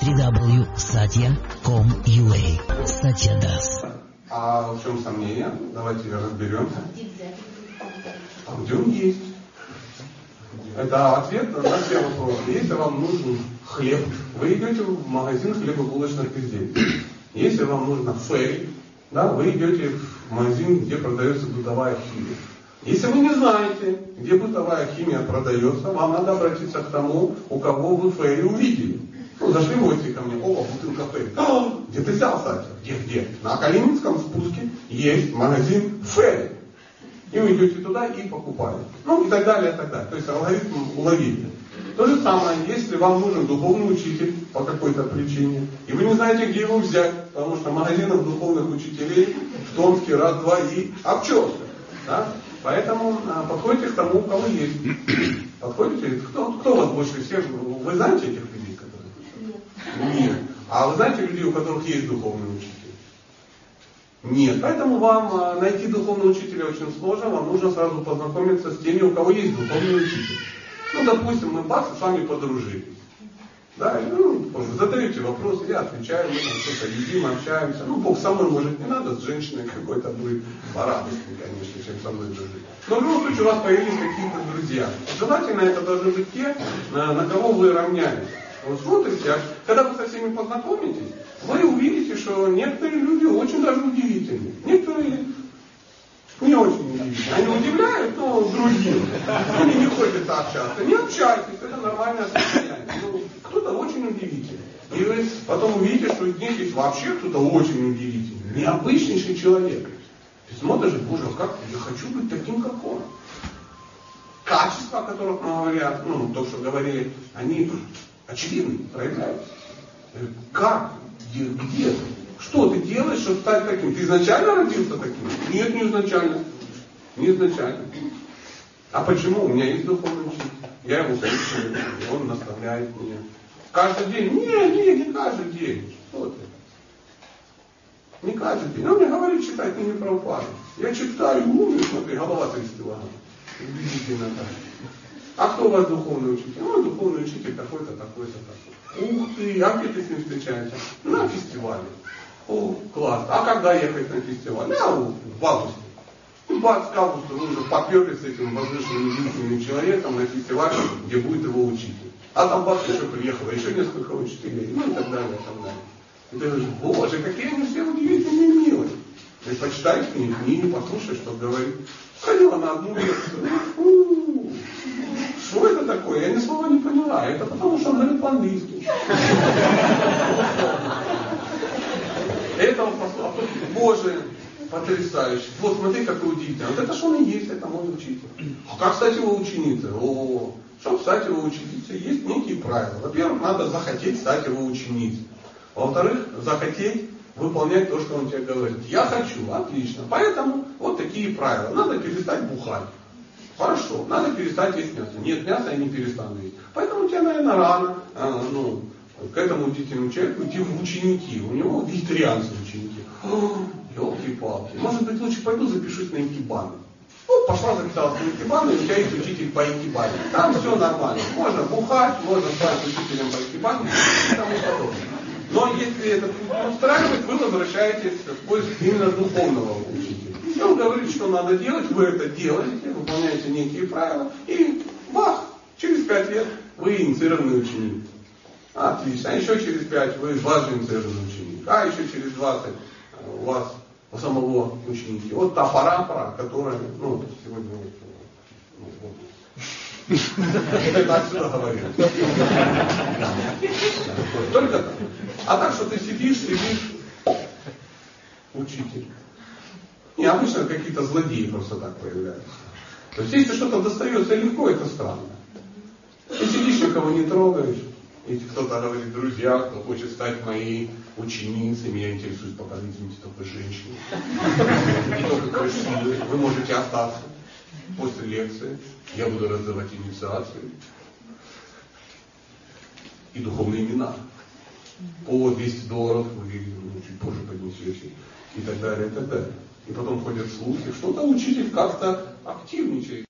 www.satya.com.ua Satya Das. А в чем сомнение? Давайте разберемся. А где он есть? Это ответ на все вопросы. Если вам нужен хлеб, вы идете в магазин хлебобулочных изделий. Если вам нужно фейри, да, вы идете в магазин, где продается бытовая химия. Если вы не знаете, где бытовая химия продается, вам надо обратиться к тому, у кого вы фейри увидели. Ну, зашли в гости ко мне, опа, бутылка фейри. А, где ты взял, кстати? Где, где? На Калининском спуске есть магазин фейри. И вы идете туда и покупаете. Ну и так далее, и так далее. То есть алгоритм уловили. То же самое, если вам нужен духовный учитель по какой-то причине, и вы не знаете, где его взять, потому что магазинов духовных учителей в Томске раз-два и обчелся. Да? Поэтому а, подходите к тому, у кого есть. Подходите, кто, кто вас больше всех, вы знаете этих людей? Нет. А вы знаете людей, у которых есть духовный учитель? Нет. Поэтому вам а, найти духовного учителя очень сложно, вам нужно сразу познакомиться с теми, у кого есть духовный учитель. Ну, допустим, мы бац, с вами подружились. Да, ну, задаете вопросы, я отвечаю, мы там что-то едим, общаемся. Ну, Бог со мной, может, не надо, с женщиной какой-то будет порадостнее, конечно, чем со мной дружить. Но в любом случае у вас появились какие-то друзья. Желательно это должны быть те, на, на кого вы равнялись. Вот смотрите, а когда вы со всеми познакомитесь, вы увидите, что некоторые люди очень даже удивительны. Некоторые не очень удивительны. Они удивляют, но другим. Или не хочется общаться. Не общайтесь, это нормальное состояние. Ну, кто-то очень удивительный. И вы потом увидите, что здесь есть вообще кто-то очень удивительный. Необычнейший человек. Ты смотришь, боже, как я хочу быть таким, как он. Качества, о которых мы говорят, ну, то, что говорили, они очевидны, проявляются. Как? Где? где? Что ты делаешь, чтобы стать таким? Ты изначально родился таким? Нет, не изначально. Не изначально. А почему? У меня есть духовный учитель. Я его слушаю, он наставляет меня. Каждый день? Нет, нет, не каждый день. Что ты? Не каждый день. Он мне говорит читать не про упаду. Я читаю, умный, смотри, голова 30 килограмм. Убедительно так. А кто у вас духовный учитель? Ну, духовный учитель такой-то, такой-то, такой. Ух ты, а где ты с ним встречаешься? На фестивале. О, класс. А когда ехать на фестиваль? А, в августе. Ну, бац, августа вы уже поперли с этим возвышенным единственным человеком на фестиваль, где будет его учитель. А там бац, еще приехало, еще несколько учителей, ну и так далее, и так далее. И ты говоришь, боже, какие они все удивительные милые. Ты почитай книги, книги, послушай, что говорит. Сходила на одну лекцию. Что это такое? Я ни слова поняла. Это потому, что он говорит по-английски. Это послал. Боже, потрясающе. Вот смотри, какой удивительный. Вот это что он и есть, это мой учитель. А как стать его ученицей? О, чтобы стать его ученицей, есть некие правила. Во-первых, надо захотеть стать его ученицей. Во-вторых, захотеть выполнять то, что он тебе говорит. Я хочу, отлично. Поэтому вот такие правила. Надо перестать бухать. Хорошо, надо перестать есть мясо. Нет мяса, я не перестану есть. Поэтому тебе, наверное, рано а, ну, к этому удивительному человеку идти в ученики. У него вегетарианские ученики. Елки-палки. Может быть, лучше пойду запишусь на икебаны. Ну, пошла записалась на икебаны, и у тебя есть учитель по икебане. Там все нормально. Можно бухать, можно стать учителем по икебане и тому подобное. Но если это устраивает, вы возвращаетесь в поиск именно духовного учителя. И он говорит, что надо делать, вы это делаете, выполняете некие правила, и бах, через пять лет вы инициированный ученик. Отлично. А еще через пять вы ваш инициированный ученик. А еще через 20 у вас у самого ученики. Вот та пара, которая, ну, сегодня вот, вот, это отсюда говорил. Только. А так, что ты сидишь, сидишь, учитель. И обычно какие-то злодеи просто так появляются. То есть, если что-то достается легко, это странно. Ты сидишь, никого не трогаешь. Если кто-то говорит, друзья, кто хочет стать моей ученицей, меня интересует пока, извините, только женщины. И только красивые. Вы можете остаться после лекции я буду раздавать инициацию и духовные имена. По 200 долларов вы чуть позже поднесете и так далее, и так далее. И потом ходят слухи, что-то учитель как-то активничает.